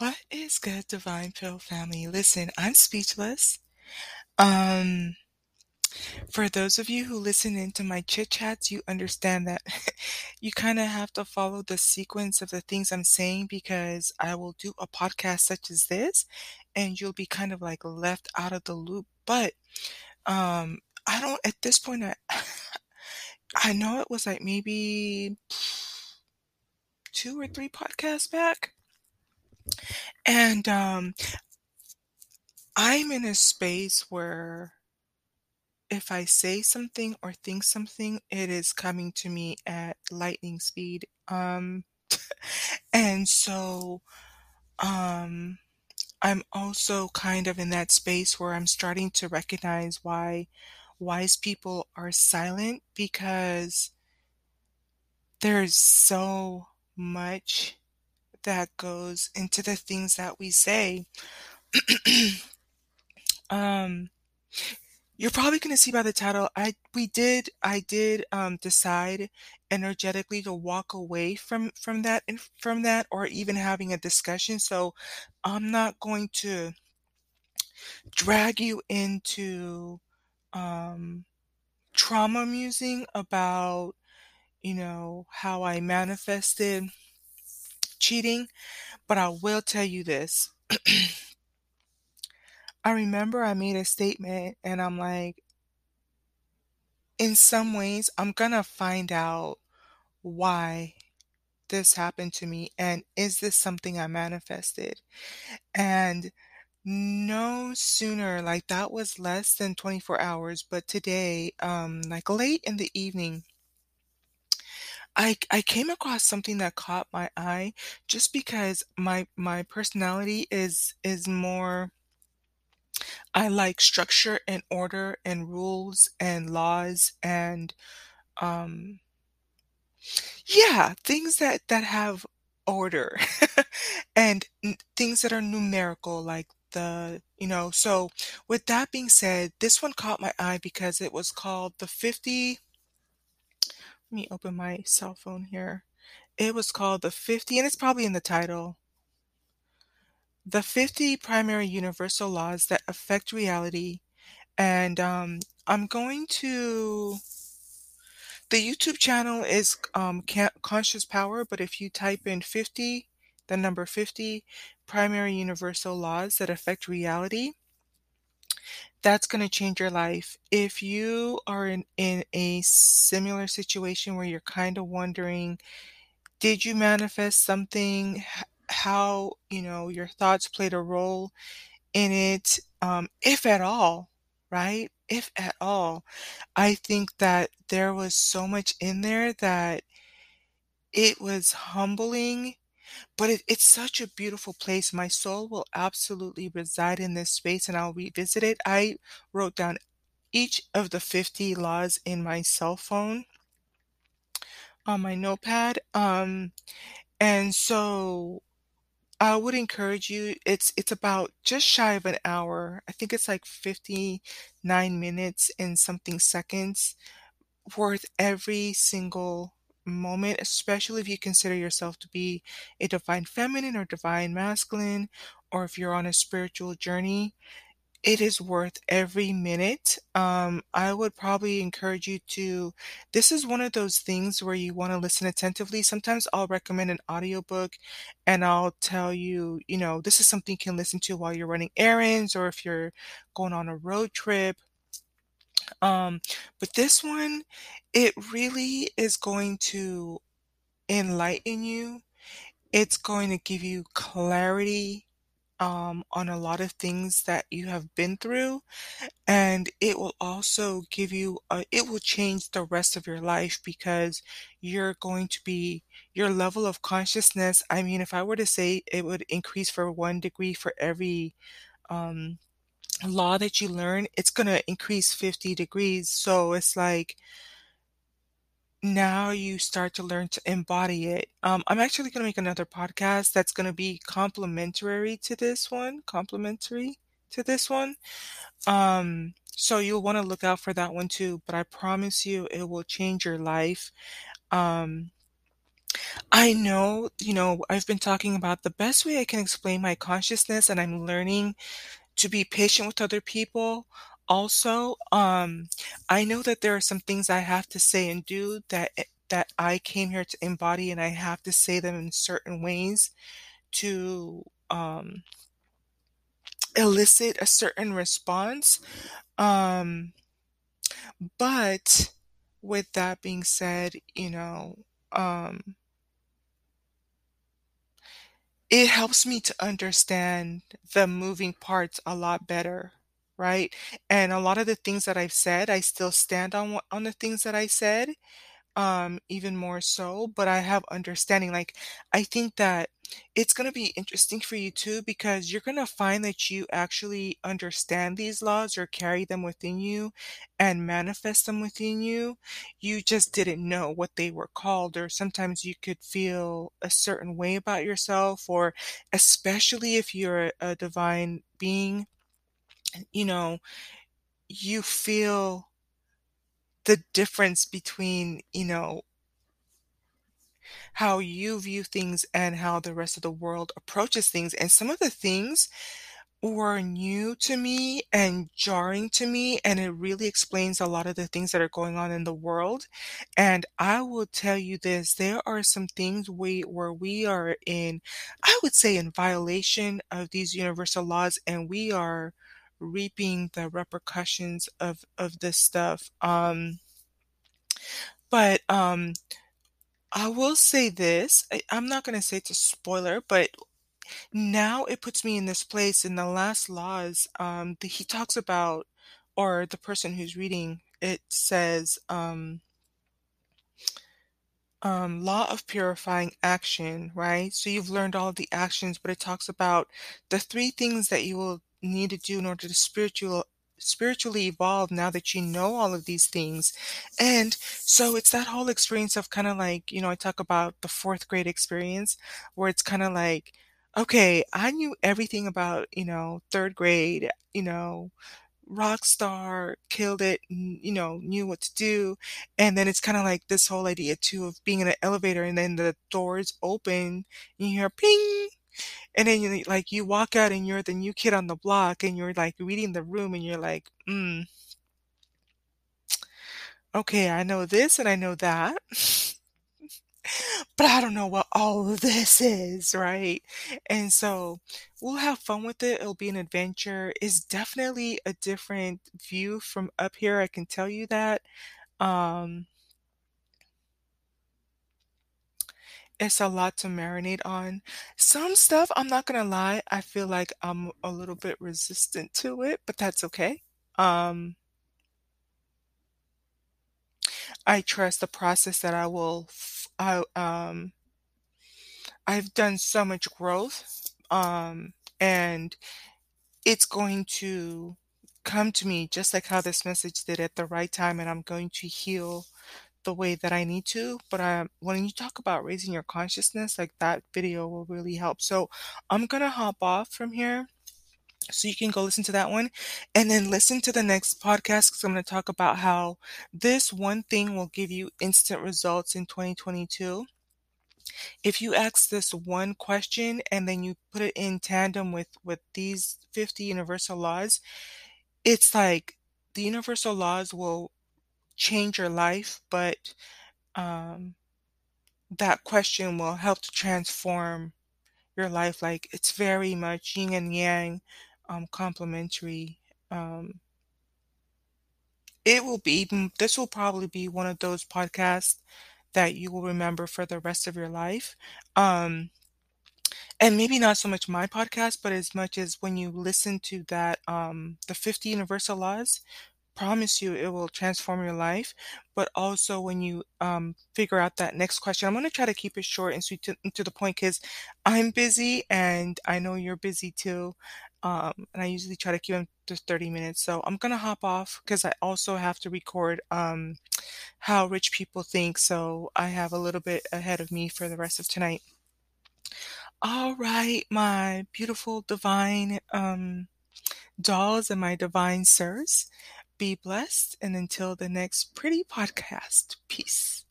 What is good, Divine Pill family? Listen, I'm speechless. Um, for those of you who listen into my chit chats, you understand that you kind of have to follow the sequence of the things I'm saying because I will do a podcast such as this and you'll be kind of like left out of the loop. But um, I don't, at this point, I, I know it was like maybe two or three podcasts back. And um, I'm in a space where if I say something or think something, it is coming to me at lightning speed. Um, and so, um, I'm also kind of in that space where I'm starting to recognize why wise people are silent because there's so much that goes into the things that we say. um, you're probably going to see by the title, I we did I did um, decide energetically to walk away from from that from that or even having a discussion. So I'm not going to drag you into um, trauma musing about you know how I manifested cheating, but I will tell you this. I remember I made a statement and I'm like, in some ways, I'm gonna find out why this happened to me and is this something I manifested? And no sooner, like that was less than 24 hours, but today, um, like late in the evening, I I came across something that caught my eye just because my my personality is is more I like structure and order and rules and laws and um yeah, things that that have order and n- things that are numerical like the you know so with that being said this one caught my eye because it was called the 50 let me open my cell phone here it was called the 50 and it's probably in the title the 50 primary universal laws that affect reality. And um, I'm going to. The YouTube channel is um, Conscious Power, but if you type in 50, the number 50, primary universal laws that affect reality, that's going to change your life. If you are in, in a similar situation where you're kind of wondering, did you manifest something? how you know your thoughts played a role in it um, if at all right if at all i think that there was so much in there that it was humbling but it, it's such a beautiful place my soul will absolutely reside in this space and i'll revisit it i wrote down each of the 50 laws in my cell phone on my notepad um and so I would encourage you. It's it's about just shy of an hour. I think it's like 59 minutes and something seconds worth every single moment, especially if you consider yourself to be a divine feminine or divine masculine, or if you're on a spiritual journey it is worth every minute. Um, I would probably encourage you to this is one of those things where you want to listen attentively. Sometimes I'll recommend an audiobook and I'll tell you, you know, this is something you can listen to while you're running errands or if you're going on a road trip. Um, but this one, it really is going to enlighten you. It's going to give you clarity um, on a lot of things that you have been through, and it will also give you a, it will change the rest of your life because you're going to be your level of consciousness. I mean, if I were to say it would increase for one degree for every um, law that you learn, it's going to increase 50 degrees. So it's like, now you start to learn to embody it. Um, I'm actually going to make another podcast that's going to be complementary to this one, complementary to this one. Um, so you'll want to look out for that one too. But I promise you, it will change your life. Um, I know, you know, I've been talking about the best way I can explain my consciousness, and I'm learning to be patient with other people. Also, um, I know that there are some things I have to say and do that eh, that I came here to embody, and I have to say them in certain ways to um, elicit a certain response. Um, but with that being said, you know, um, it helps me to understand the moving parts a lot better, right? And a lot of the things that I've said, I still stand on on the things that I said, um, even more so, but I have understanding. Like, I think that it's gonna be interesting for you too, because you're gonna find that you actually understand these laws or carry them within you and manifest them within you. You just didn't know what they were called, or sometimes you could feel a certain way about yourself, or especially if you're a, a divine being, you know, you feel the difference between, you know, how you view things and how the rest of the world approaches things. And some of the things were new to me and jarring to me, and it really explains a lot of the things that are going on in the world. And I will tell you this, there are some things we where we are in, I would say, in violation of these universal laws, and we are reaping the repercussions of of this stuff. Um, but um I will say this, I I'm not gonna say it's a spoiler, but now it puts me in this place in the last laws, um, he talks about or the person who's reading it says, um um, law of purifying action, right? So you've learned all the actions, but it talks about the three things that you will need to do in order to spiritual spiritually evolve now that you know all of these things. And so it's that whole experience of kind of like, you know, I talk about the fourth grade experience where it's kind of like, okay, I knew everything about, you know, third grade, you know, rock star, killed it, you know, knew what to do. And then it's kind of like this whole idea too of being in an elevator and then the doors open, and you hear ping, and then you like you walk out and you're the new kid on the block and you're like reading the room and you're like, mm, okay, I know this and I know that. But I don't know what all of this is, right? And so we'll have fun with it. It'll be an adventure. It's definitely a different view from up here. I can tell you that. Um, it's a lot to marinate on. Some stuff, I'm not gonna lie, I feel like I'm a little bit resistant to it, but that's okay. Um, I trust the process that I will, f- I, um, I've done so much growth, um, and it's going to come to me just like how this message did at the right time, and I'm going to heal the way that I need to. But um, when you talk about raising your consciousness, like that video will really help. So I'm gonna hop off from here. So you can go listen to that one and then listen to the next podcast because I'm going to talk about how this one thing will give you instant results in 2022. If you ask this one question and then you put it in tandem with with these 50 universal laws, it's like the universal laws will change your life, but um, that question will help to transform your life. Like it's very much yin and yang, um, complementary. Um, it will be, this will probably be one of those podcasts that you will remember for the rest of your life. Um, and maybe not so much my podcast, but as much as when you listen to that, um, the 50 Universal Laws, promise you it will transform your life. But also when you um, figure out that next question, I'm going to try to keep it short and sweet to, to the point because I'm busy and I know you're busy too. Um, and I usually try to keep them to 30 minutes. So I'm going to hop off because I also have to record um, how rich people think. So I have a little bit ahead of me for the rest of tonight. All right, my beautiful divine um, dolls and my divine sirs. Be blessed, and until the next pretty podcast, peace.